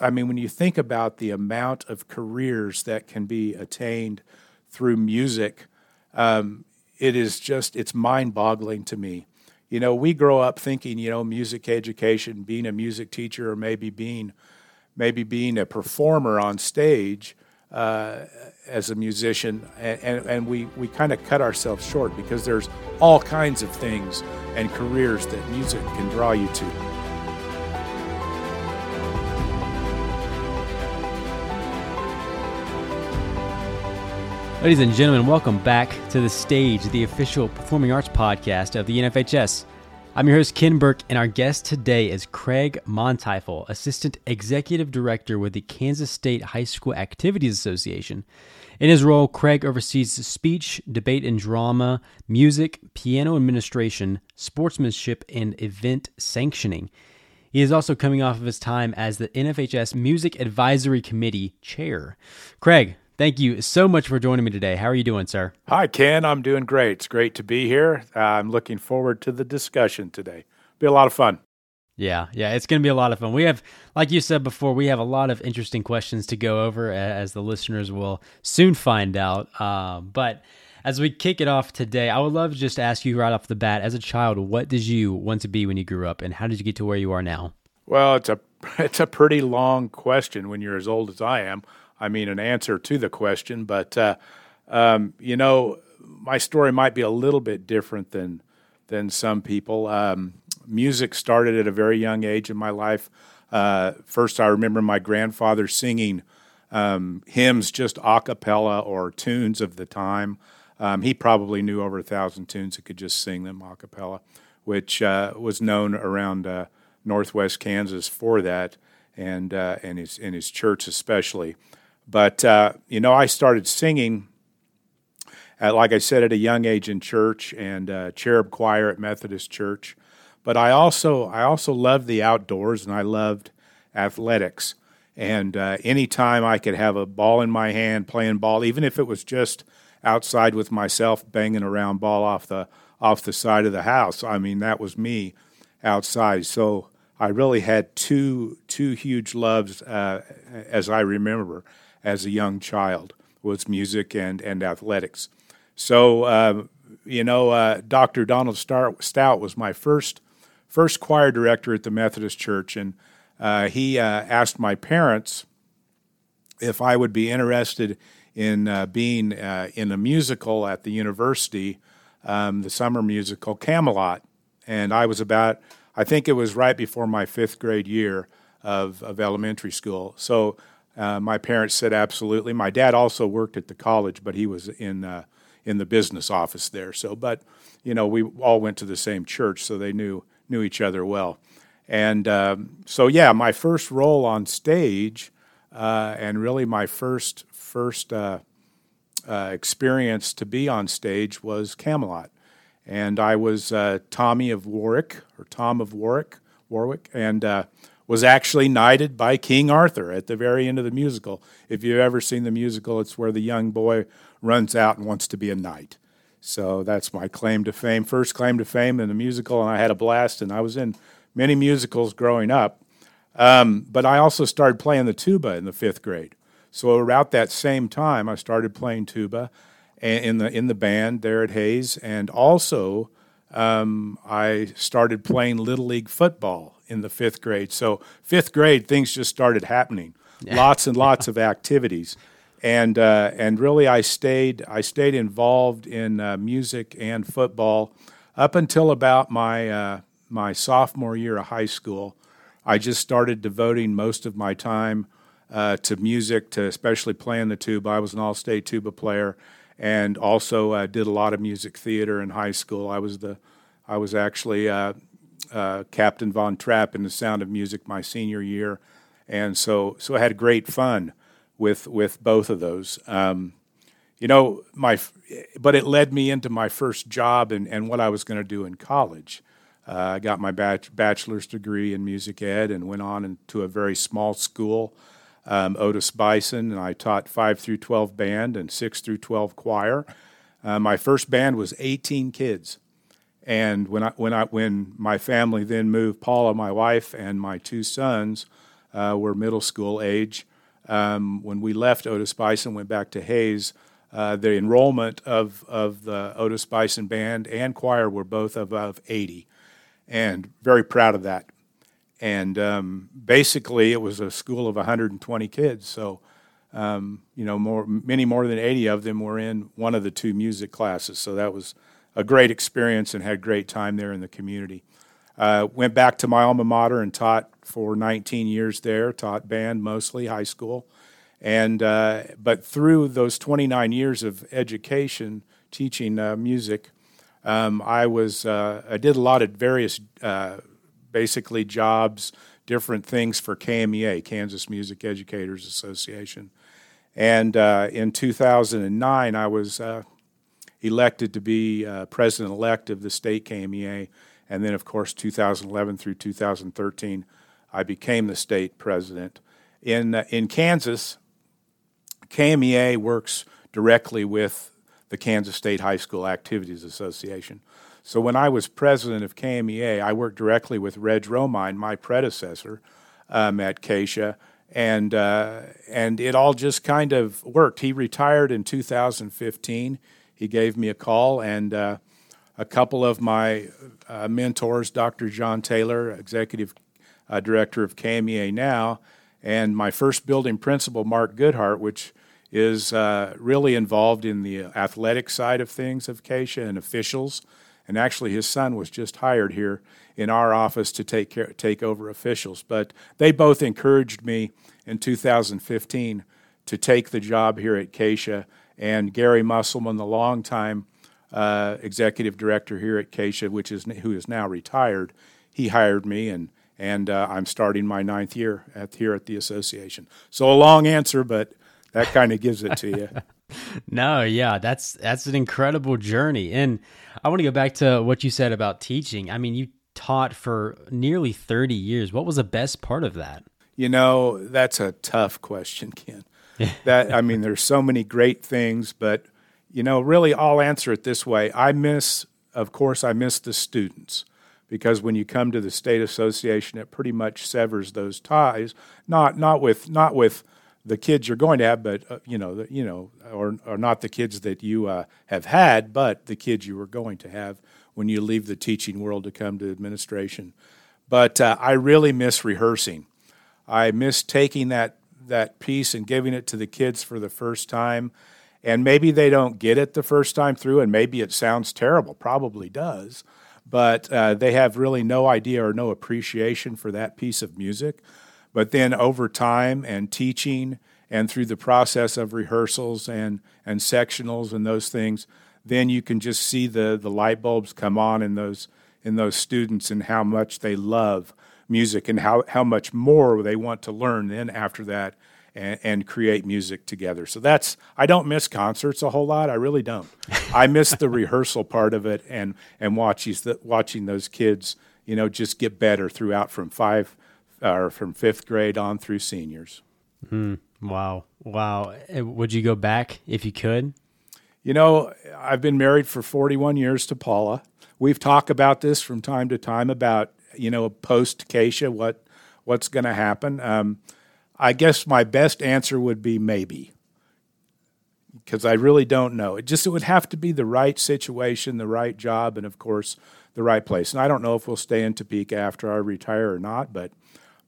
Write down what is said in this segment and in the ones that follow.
I mean, when you think about the amount of careers that can be attained through music, um, it is just, it's mind boggling to me. You know, we grow up thinking, you know, music education, being a music teacher, or maybe being, maybe being a performer on stage uh, as a musician, and, and, and we, we kind of cut ourselves short because there's all kinds of things and careers that music can draw you to. Ladies and gentlemen, welcome back to the stage, the official performing arts podcast of the NFHS. I'm your host, Ken Burke, and our guest today is Craig Manteuffel, Assistant Executive Director with the Kansas State High School Activities Association. In his role, Craig oversees speech, debate and drama, music, piano administration, sportsmanship, and event sanctioning. He is also coming off of his time as the NFHS Music Advisory Committee Chair. Craig, Thank you so much for joining me today. How are you doing, sir? Hi, Ken. I'm doing great. It's great to be here. Uh, I'm looking forward to the discussion today. Be a lot of fun. Yeah, yeah, it's going to be a lot of fun. We have, like you said before, we have a lot of interesting questions to go over, as the listeners will soon find out. Um, but as we kick it off today, I would love to just ask you right off the bat, as a child, what did you want to be when you grew up, and how did you get to where you are now? Well, it's a it's a pretty long question when you're as old as I am. I mean, an answer to the question. But uh, um, you know, my story might be a little bit different than than some people. Um, music started at a very young age in my life. Uh, first, I remember my grandfather singing um, hymns just a cappella or tunes of the time. Um, he probably knew over a thousand tunes and could just sing them a cappella, which uh, was known around uh, northwest Kansas for that, and uh, and his in his church especially. But, uh, you know, I started singing, at, like I said, at a young age in church and uh, cherub choir at Methodist Church. But I also, I also loved the outdoors and I loved athletics. And uh, anytime I could have a ball in my hand, playing ball, even if it was just outside with myself banging around ball off the off the side of the house, I mean that was me outside. So I really had two two huge loves uh, as I remember as a young child was music and, and athletics. So, uh, you know, uh, Dr. Donald Stout was my first first choir director at the Methodist Church, and uh, he uh, asked my parents if I would be interested in uh, being uh, in a musical at the university, um, the summer musical Camelot. And I was about, I think it was right before my fifth grade year of, of elementary school. So uh, my parents said absolutely. My dad also worked at the college, but he was in uh, in the business office there. So, but you know, we all went to the same church, so they knew knew each other well. And um, so, yeah, my first role on stage, uh, and really my first first uh, uh, experience to be on stage was Camelot, and I was Tommy of Warwick or Tom of Warwick, Warwick, and was actually knighted by King Arthur at the very end of the musical. If you've ever seen the musical, it's where the young boy runs out and wants to be a knight. So that's my claim to fame, first claim to fame in the musical, and I had a blast. And I was in many musicals growing up, um, but I also started playing the tuba in the fifth grade. So about that same time, I started playing tuba in the in the band there at Hays, and also um, I started playing little league football in the fifth grade. So fifth grade, things just started happening. Yeah. Lots and lots of activities, and uh, and really, I stayed I stayed involved in uh, music and football up until about my uh, my sophomore year of high school. I just started devoting most of my time uh, to music, to especially playing the tuba. I was an all-state tuba player, and also uh, did a lot of music theater in high school. I was the I was actually uh, uh, Captain Von Trapp in The Sound of Music my senior year, and so so I had great fun with with both of those. Um, you know, my but it led me into my first job and, and what I was going to do in college. Uh, I got my bach- bachelor's degree in music ed and went on into a very small school, um, Otis Bison, and I taught five through twelve band and six through twelve choir. Uh, my first band was 18 kids. And when I when I when my family then moved, Paula, my wife, and my two sons uh, were middle school age. Um, when we left Otis Bison, went back to Hays. uh, the enrollment of, of the Otis Bison band and choir were both above 80, and very proud of that. And um, basically, it was a school of 120 kids, so um, you know, more many more than 80 of them were in one of the two music classes. So that was a great experience and had great time there in the community. Uh, went back to my alma mater and taught for 19 years there. Taught band mostly, high school, and uh, but through those 29 years of education, teaching uh, music, um, I was uh, I did a lot of various uh, basically jobs, different things for KMEA, Kansas Music Educators Association, and uh, in 2009 I was elected to be president elect of the state KMEA and then, of course, 2011 through 2013, I became the state president. In, uh, in Kansas, KMEA works directly with the Kansas State High School Activities Association. So when I was president of KMEA, I worked directly with Reg Romine, my predecessor um, at KSHSAA, and uh, and it all just kind of worked. He retired in 2015. He gave me a call, and uh, a couple of my uh, mentors, Dr. John Taylor, executive uh, director of KMEA now, and my first building principal, Mark Goodhart, which is uh, really involved in the athletic side of things of KSHSAA and officials. And actually, his son was just hired here in our office to take care, take over officials. But they both encouraged me in 2015 to take the job here at KSHSAA. And Gary Musselman, the longtime uh, executive director here at KSHSAA, which is who is now retired, he hired me, and and uh, I'm starting my ninth year at here at the association. So a long answer, but that kind of gives it to you. no, yeah, that's that's an incredible journey, and I want to go back to what you said about teaching. I mean, you taught for nearly 30 years. What was the best part of that? You know, that's a tough question, Ken. that I mean, there's so many great things, but you know, really, I'll answer it this way. I miss, of course, I miss the students because when you come to the state association, it pretty much severs those ties. Not not with not with the kids you're going to have, but uh, you know, the, you know, or or not the kids that you uh, have had, but the kids you were going to have when you leave the teaching world to come to administration. But uh, I really miss rehearsing. I miss taking that that piece and giving it to the kids for the first time and maybe they don't get it the first time through, and maybe it sounds terrible, probably does, but uh, they have really no idea or no appreciation for that piece of music. But then over time and teaching and through the process of rehearsals and, and sectionals and those things, then you can just see the, the light bulbs come on in those in those students and how much they love music and how, how much more they want to learn then after that and, and, create music together. So that's I don't miss concerts a whole lot. I really don't. I miss the rehearsal part of it and and watching watching those kids, you know, just get better throughout from five or from fifth grade on through seniors. Mm, wow, wow. Would you go back if you could? You know, I've been married for 41 years to Paula. We've talked about this from time to time about you know post KSHSAA what what's going to happen. Um, I guess my best answer would be maybe, because I really don't know. It just it would have to be the right situation, the right job, and of course the right place. And I don't know if we'll stay in Topeka after I retire or not, but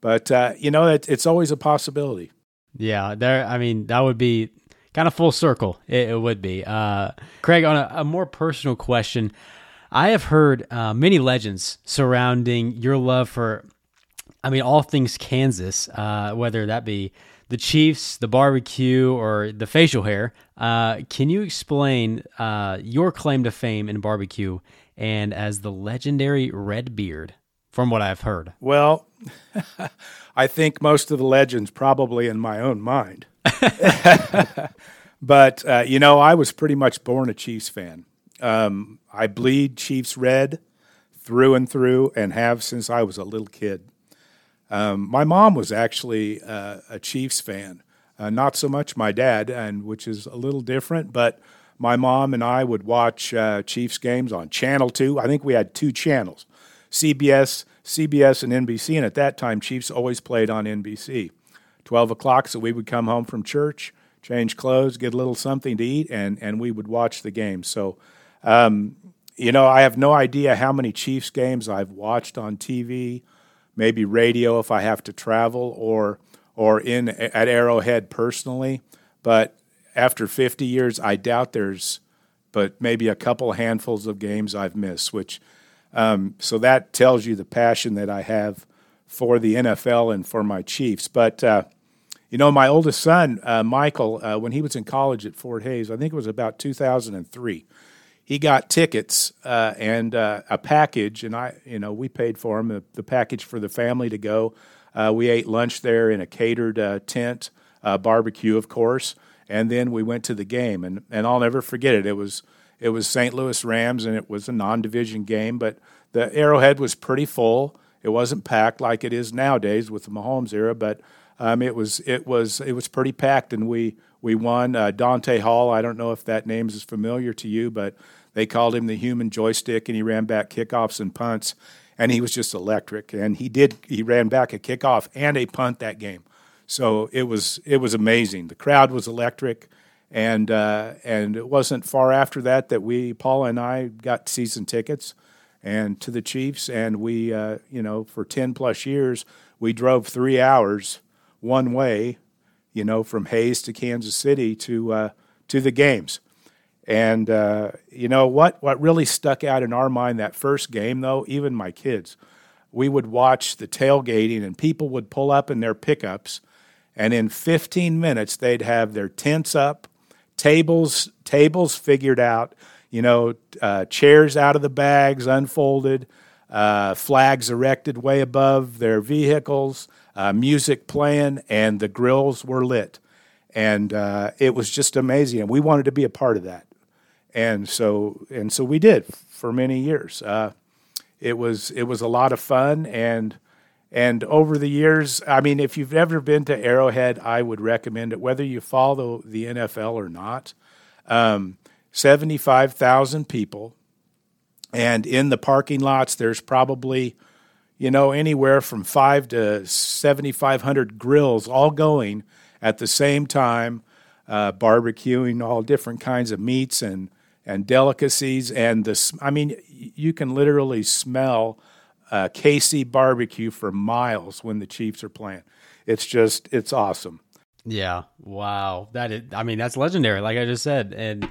but uh, you know it, it's always a possibility. Yeah, there. I mean, that would be kind of full circle. It, it would be. Uh, Craig, on a, a, more personal question, I have heard uh, many legends surrounding your love for I mean, all things Kansas, uh, whether that be the Chiefs, the barbecue, or the facial hair. Uh, can you explain uh, your claim to fame in barbecue and as the legendary Red Beard, from what I've heard? Well, I think most of the legends probably in my own mind. but, uh, you know, I was pretty much born a Chiefs fan. Um, I bleed Chiefs red through and through and have since I was a little kid. Um, my mom was actually uh, a Chiefs fan, uh, not so much my dad, and which is a little different. But my mom and I would watch uh, Chiefs games on Channel Two. I think we had two channels, CBS, CBS, and NBC. And at that time, Chiefs always played on NBC. 12 o'clock, so we would come home from church, change clothes, get a little something to eat, and, and we would watch the game. So, um, you know, I have no idea how many Chiefs games I've watched on TV, maybe radio if I have to travel, or or in at Arrowhead personally. But after 50 years, I doubt there's, but maybe a couple handfuls of games I've missed. Which, um, so that tells you the passion that I have for the NFL and for my Chiefs. But uh, you know, my oldest son, uh, Michael, uh, when he was in college at Fort Hays, I think it was about 2003 he got tickets uh, and uh, a package, and I, you know, we paid for him the, the package for the family to go. Uh, we ate lunch there in a catered uh, tent, uh, barbecue, of course, and then we went to the game. and And I'll never forget it. It was it was St. Louis Rams, and it was a non-division game, but the Arrowhead was pretty full. It wasn't packed like it is nowadays with the Mahomes era, but um, it was it was it was pretty packed, and we we won. Uh, Dante Hall, I don't know if that name is familiar to you, but they called him the human joystick, and he ran back kickoffs and punts, and he was just electric. And he did he ran back a kickoff and a punt that game, so it was it was amazing. The crowd was electric, and uh, and it wasn't far after that that we Paula and I got season tickets and to the Chiefs, and we uh, you know for ten plus years we drove three hours one way, you know from Hays to Kansas City to uh, to the games and uh, you know what? What really stuck out in our mind that first game, though, even my kids, we would watch the tailgating, and people would pull up in their pickups, and in 15 minutes they'd have their tents up, tables tables figured out, you know, uh, chairs out of the bags unfolded, uh, flags erected way above their vehicles, uh, music playing, and the grills were lit, and uh, it was just amazing, and we wanted to be a part of that and so and so we did for many years. Uh, it was it was a lot of fun, and and over the years, I mean, if you've ever been to Arrowhead, I would recommend it, whether you follow the NFL or not. Um, Seventy-five thousand people, and in the parking lots, there's probably you know anywhere from five to seventy-five hundred grills all going at the same time. Uh, barbecuing all different kinds of meats and and delicacies and the I mean you can literally smell uh, KC barbecue for miles when the Chiefs are playing. It's just it's awesome. Yeah. Wow. That is I mean that's legendary like I just said and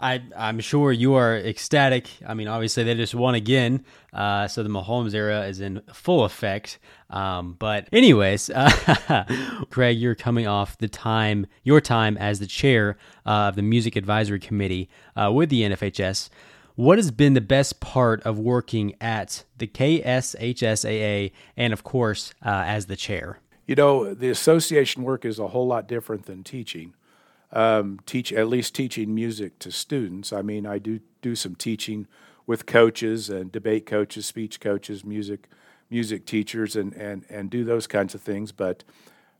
I, I'm sure you are ecstatic. I mean, obviously they just won again, uh, so the Mahomes era is in full effect. Um, but anyways, uh, Craig, you're coming off the time, your time as the chair of the Music Advisory Committee uh, with the NFHS. What has been the best part of working at the KSHSAA, and of course, uh, as the chair? You know, the association work is a whole lot different than teaching um, teach at least teaching music to students. I mean, I do do some teaching with coaches and debate coaches, speech coaches, music music teachers, and and and do those kinds of things. But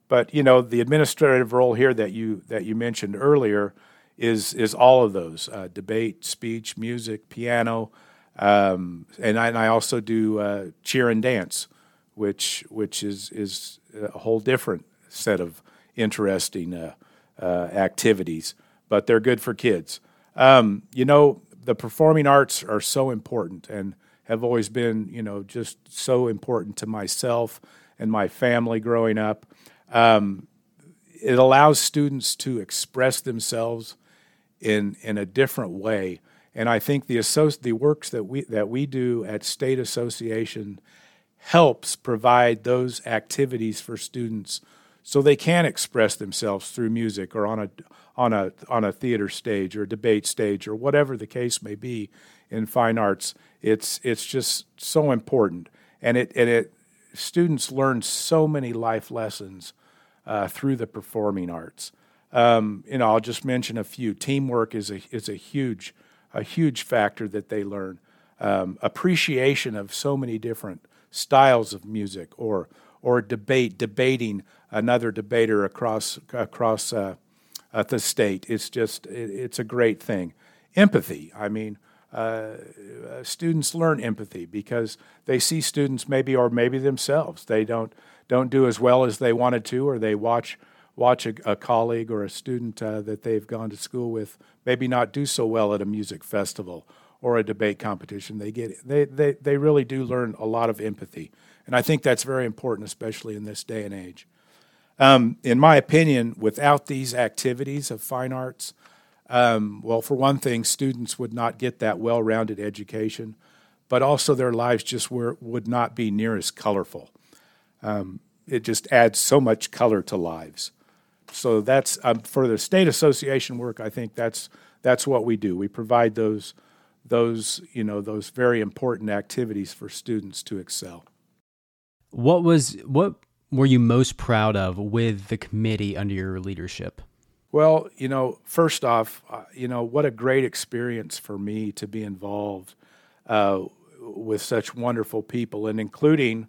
but you know, the administrative role here that you that you mentioned earlier is is all of those uh, debate, speech, music, piano, um, and, I, and I also do uh, cheer and dance, which which is is a whole different set of interesting. Uh, activities, but they're good for kids. Um, you know, the performing arts are so important and have always been, you know, just so important to myself and my family growing up. Um, it allows students to express themselves in in a different way, and I think the associ- the works that we that we do at State Association helps provide those activities for students so they can express themselves through music or on a on a on a theater stage or debate stage or whatever the case may be in fine arts. It's it's just so important, and it and it students learn so many life lessons uh, through the performing arts. Um, you know, I'll just mention a few. Teamwork is a is a huge a huge factor that they learn. Um, appreciation of so many different styles of music or or debate, debating another debater across across uh, uh, the state. It's just it, it's a great thing. Empathy. I mean, uh, students learn empathy because they see students maybe or maybe themselves they don't don't do as well as they wanted to, or they watch watch a, a colleague or a student uh, that they've gone to school with maybe not do so well at a music festival or a debate competition. They get they, they they really do learn a lot of empathy, and I think that's very important, especially in this day and age. Um, in my opinion, without these activities of fine arts, um, well, for one thing, students would not get that well-rounded education, but also their lives just were, would not be near as colorful. Um, it just adds so much color to lives. So that's um, for the state association work. I think that's that's what we do. We provide those those you know those very important activities for students to excel. What was what were you most proud of with the committee under your leadership? Well, you know, first off, uh, you know, what a great experience for me to be involved uh, with such wonderful people, and including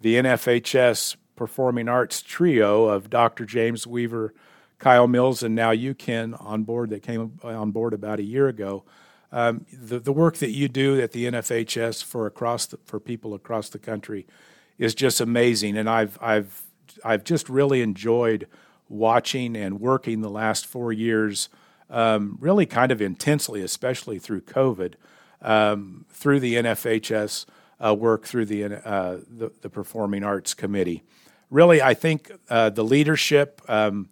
the NFHS Performing Arts trio of Dr. James Weaver, Kyle Mills, and now you, Ken, on board that came on board about a year ago. Um, the, the work that you do at the NFHS for across the, for people across the country is just amazing, and I've I've I've just really enjoyed watching and working the last four years, um, really kind of intensely, especially through COVID, um, through the NFHS uh, work through the, uh, the, the Performing Arts Committee. Really, I think uh, the leadership um,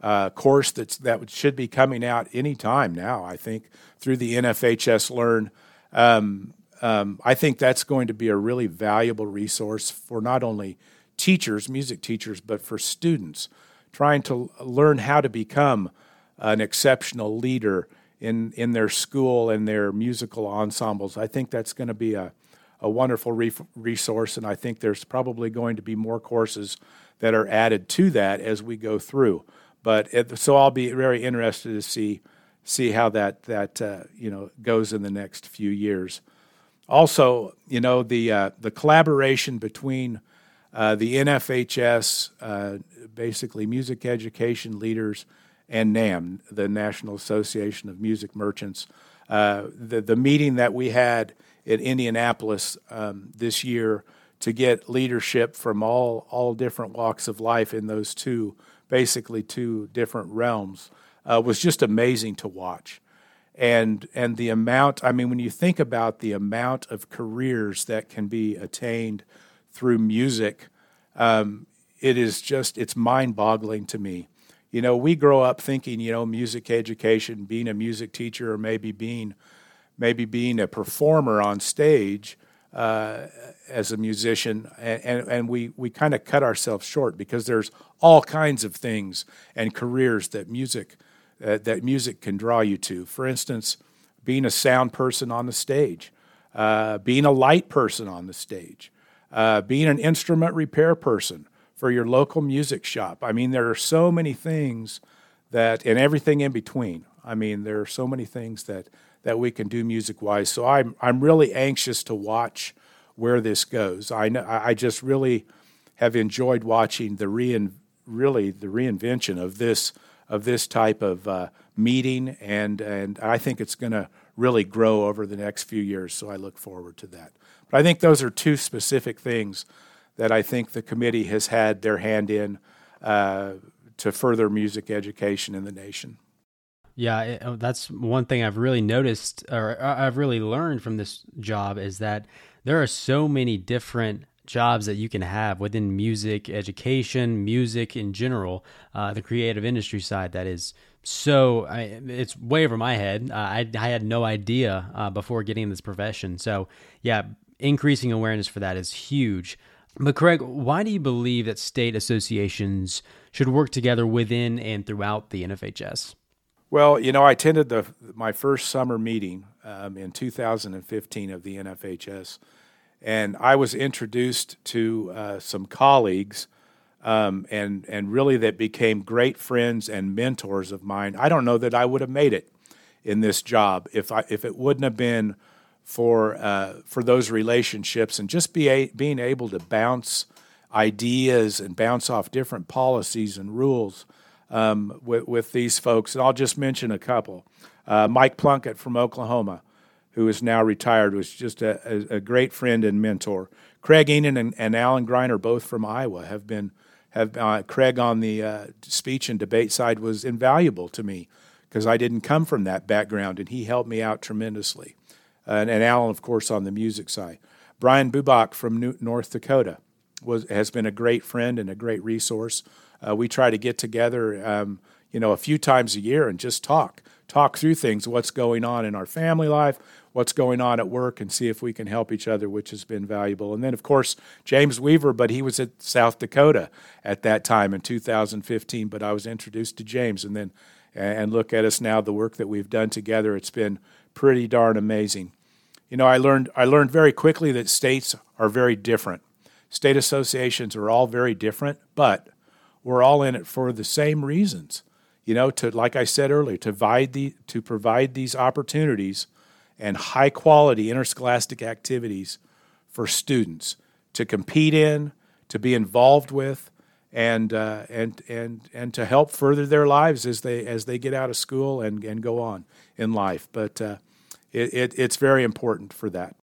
uh, course that's that should be coming out any time now. I think through the NFHS Learn. Um, I think that's going to be a really valuable resource for not only teachers, music teachers, but for students trying to learn how to become an exceptional leader in, in their school and their musical ensembles. I think that's going to be a, a wonderful re- resource, and I think there's probably going to be more courses that are added to that as we go through. But it, so I'll be very interested to see see how that that uh, you know goes in the next few years. Also, you know the uh, the collaboration between uh, the NFHS, uh, basically music education leaders, and NAMM, the National Association of Music Merchants. Uh, the the meeting that we had in Indianapolis um, this year to get leadership from all all different walks of life in those two basically two different realms uh, was just amazing to watch and and the amount i mean when you think about the amount of careers that can be attained through music um, it is just it's mind boggling to me. You know we grow up thinking you know music education being a music teacher or maybe being maybe being a performer on stage uh, as a musician, and, and we, we kind of cut ourselves short because there's all kinds of things and careers that music uh, that music can draw you to. For instance, being a sound person on the stage, uh, being a light person on the stage, uh, being an instrument repair person for your local music shop. I mean, there are so many things that, and everything in between. I mean, there are so many things that that we can do music wise. So I'm I'm really anxious to watch where this goes. I know, I just really have enjoyed watching the rein, really the reinvention of this of this type of uh, meeting, and and I think it's going to really grow over the next few years. So I look forward to that. But I think those are two specific things that I think the committee has had their hand in uh, to further music education in the nation. Yeah, it, oh, that's one thing I've really noticed, or uh, I've really learned from this job is that there are so many different jobs that you can have within music education, music in general, uh, the creative industry side. That is so. I, it's way over my head. Uh, I, I had no idea uh, before getting this profession. So yeah, increasing awareness for that is huge. But Craig, why do you believe that state associations should work together within and throughout the NFHS? Well, you know, I attended the my first summer meeting um, in 2015 of the NFHS, and I was introduced to uh, some colleagues, um, and and really that became great friends and mentors of mine. I don't know that I would have made it in this job if I if it wouldn't have been for uh, for those relationships and just be a, being able to bounce ideas and bounce off different policies and rules um, with, with these folks. And I'll just mention a couple. Uh, Mike Plunkett from Oklahoma, who is now retired, was just a, a, great friend and mentor. Craig Enan and, and, Alan Griner, both from Iowa, have been have uh, Craig on the uh, speech and debate side was invaluable to me because I didn't come from that background, and he helped me out tremendously. and, and Alan, of course, on the music side. Brian Bubach from New, North Dakota was has been a great friend and a great resource. Uh, we try to get together, um, you know, a few times a year and just talk, talk through things, what's going on in our family life, what's going on at work, and see if we can help each other, which has been valuable. And then, of course, James Weaver, but he was at South Dakota at that time in 2015. But I was introduced to James, and then and look at us now, the work that we've done together. It's been pretty darn amazing. You know, I learned I learned very quickly that states are very different. State associations are all very different, but we're all in it for the same reasons. You know, to like I said earlier, to provide the to provide these opportunities and high quality interscholastic activities for students to compete in, to be involved with, and uh, and and and to help further their lives as they as they get out of school and and go on in life. But uh, it, it, it's very important for that.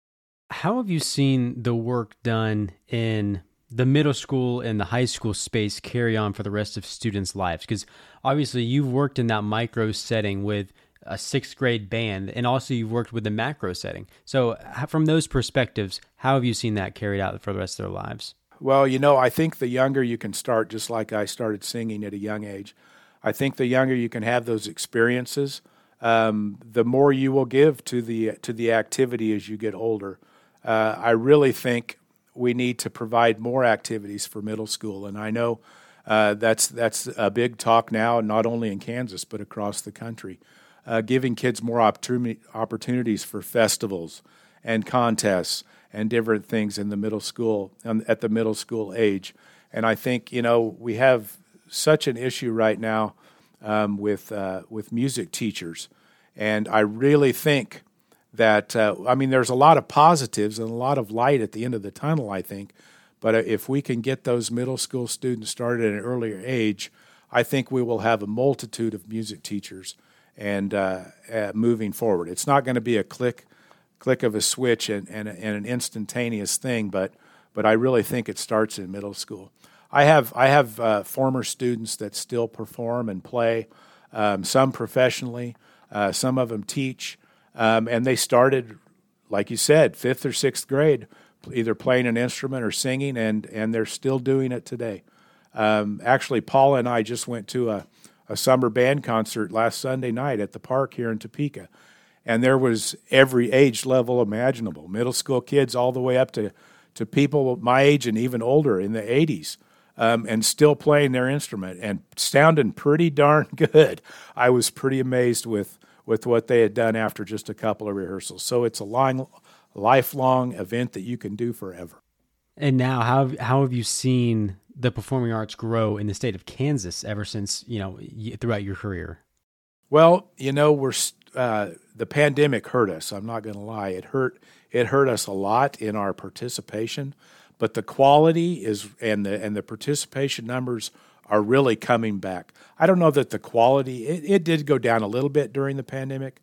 How have you seen the work done in the middle school and the high school space carry on for the rest of students' lives? Because obviously you've worked in that micro setting with a sixth grade band, and also you've worked with the macro setting. So, from those perspectives, how have you seen that carried out for the rest of their lives? Well, you know, I think the younger you can start, just like I started singing at a young age, I think the younger you can have those experiences, um, the more you will give to the to the activity as you get older. Uh, I really think we need to provide more activities for middle school. And I know uh, that's that's a big talk now, not only in Kansas but across the country. Uh, giving kids more opportunities for festivals and contests and different things in the middle school um, at the middle school age. And I think you know we have such an issue right now um, with uh, with music teachers, and I really think that uh, I mean, there's a lot of positives and a lot of light at the end of the tunnel. I think, but uh, if we can get those middle school students started at an earlier age, I think we will have a multitude of music teachers and uh, uh moving forward. It's not going to be a click click of a switch and, and, and, an instantaneous thing, but but I really think it starts in middle school. I have I have uh, former students that still perform and play, um, some professionally, uh, some of them teach. Um, and they started, like you said, fifth or sixth grade, either playing an instrument or singing, and, and they're still doing it today. Um, actually, Paula and I just went to a, a summer band concert last Sunday night at the park here in Topeka. And there was every age level imaginable middle school kids, all the way up to, to people my age and even older in the 80s. Um, and still playing their instrument and sounding pretty darn good. I was pretty amazed with with what they had done after just a couple of rehearsals. So it's a long, lifelong event that you can do forever. And now, how how have you seen the performing arts grow in the state of Kansas ever since you know throughout your career? Well, you know, we're uh, the pandemic hurt us. I'm not going to lie; it hurt it hurt us a lot in our participation, but the quality is and the and the participation numbers are really coming back. I don't know that the quality it, it did go down a little bit during the pandemic,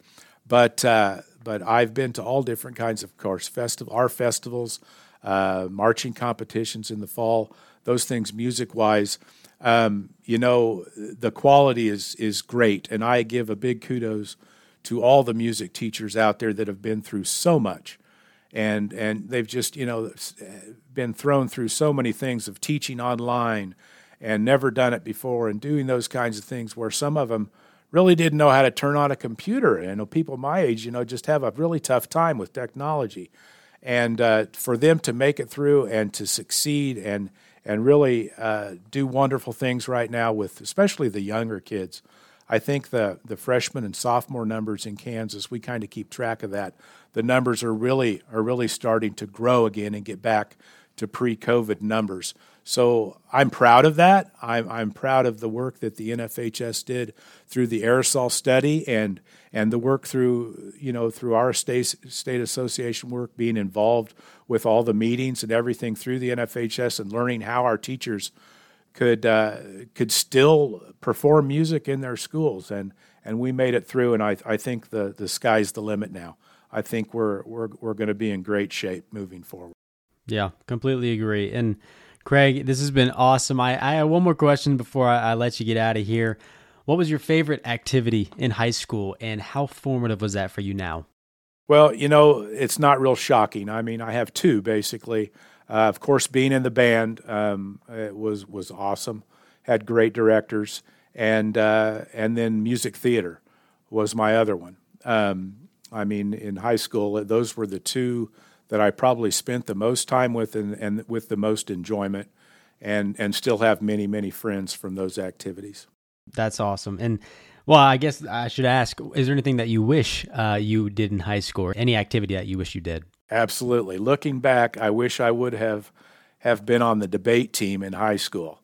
but uh, but I've been to all different kinds of course festival our festivals, uh, marching competitions in the fall, those things music wise. Um, you know the quality is is great, and I give a big kudos to all the music teachers out there that have been through so much and and they've just you know been thrown through so many things of teaching online and never done it before and doing those kinds of things where some of them really didn't know how to turn on a computer. And people my age, you know, just have a really tough time with technology. And uh, for them to make it through and to succeed and and really uh, do wonderful things right now with especially the younger kids. I think the the freshman and sophomore numbers in Kansas, we kind of keep track of that. The numbers are really are really starting to grow again and get back to pre-COVID numbers. So I'm proud of that. I'm, I'm proud of the work that the NFHS did through the aerosol study and and the work through you know through our state state association work, being involved with all the meetings and everything through the NFHS and learning how our teachers could uh, could still perform music in their schools and and we made it through and I, I think the the sky's the limit now. I think we're we're we're going to be in great shape moving forward. Yeah, completely agree. And Craig, this has been awesome. I, I have one more question before I, I let you get out of here. What was your favorite activity in high school, and how formative was that for you now? Well, you know, it's not real shocking. I mean, I have two basically. Uh, of course, being in the band um, was was awesome. Had great directors, and uh, and then music theater was my other one. Um, I mean, in high school, those were the two that I probably spent the most time with and, and with the most enjoyment and, and still have many, many friends from those activities. That's awesome. And well, I guess I should ask is there anything that you wish uh, you did in high school or any activity that you wish you did? Absolutely. Looking back, I wish I would have, have been on the debate team in high school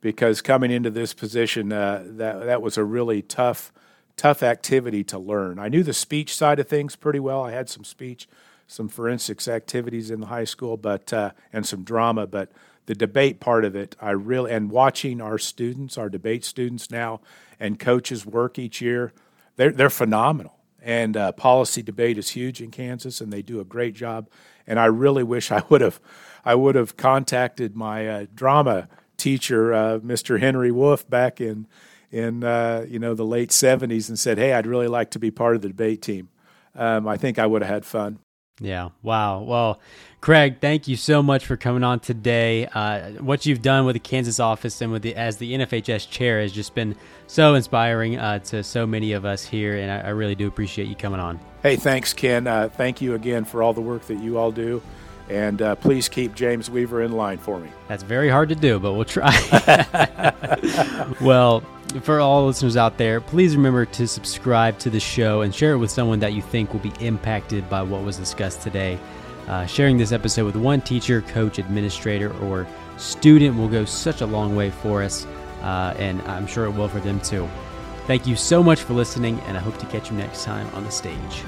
because coming into this position, uh, that, that was a really tough, tough activity to learn. I knew the speech side of things pretty well. I had some speech some forensics activities in the high school, but uh, and some drama. But the debate part of it, I really and watching our students, our debate students now, and coaches work each year, they're they're phenomenal. And uh, policy debate is huge in Kansas, and they do a great job. And I really wish I would have, I would have contacted my uh, drama teacher, uh, Mr. Henry Wolf, back in in uh, you know the late '70s, and said, "Hey, I'd really like to be part of the debate team." Um, I think I would have had fun. Yeah. Wow. Well, Craig, thank you so much for coming on today. Uh, what you've done with the Kansas office and with the as the NFHS chair has just been so inspiring uh, to so many of us here, and I, I, really do appreciate you coming on. Hey, thanks, Ken. Uh, thank you again for all the work that you all do. And uh, please keep James Weaver in line for me. That's very hard to do, but we'll try. well, for all listeners out there, please remember to subscribe to the show and share it with someone that you think will be impacted by what was discussed today. Uh, sharing this episode with one teacher, coach, administrator, or student will go such a long way for us, uh, and I'm sure it will for them too. Thank you so much for listening, and I hope to catch you next time on the stage.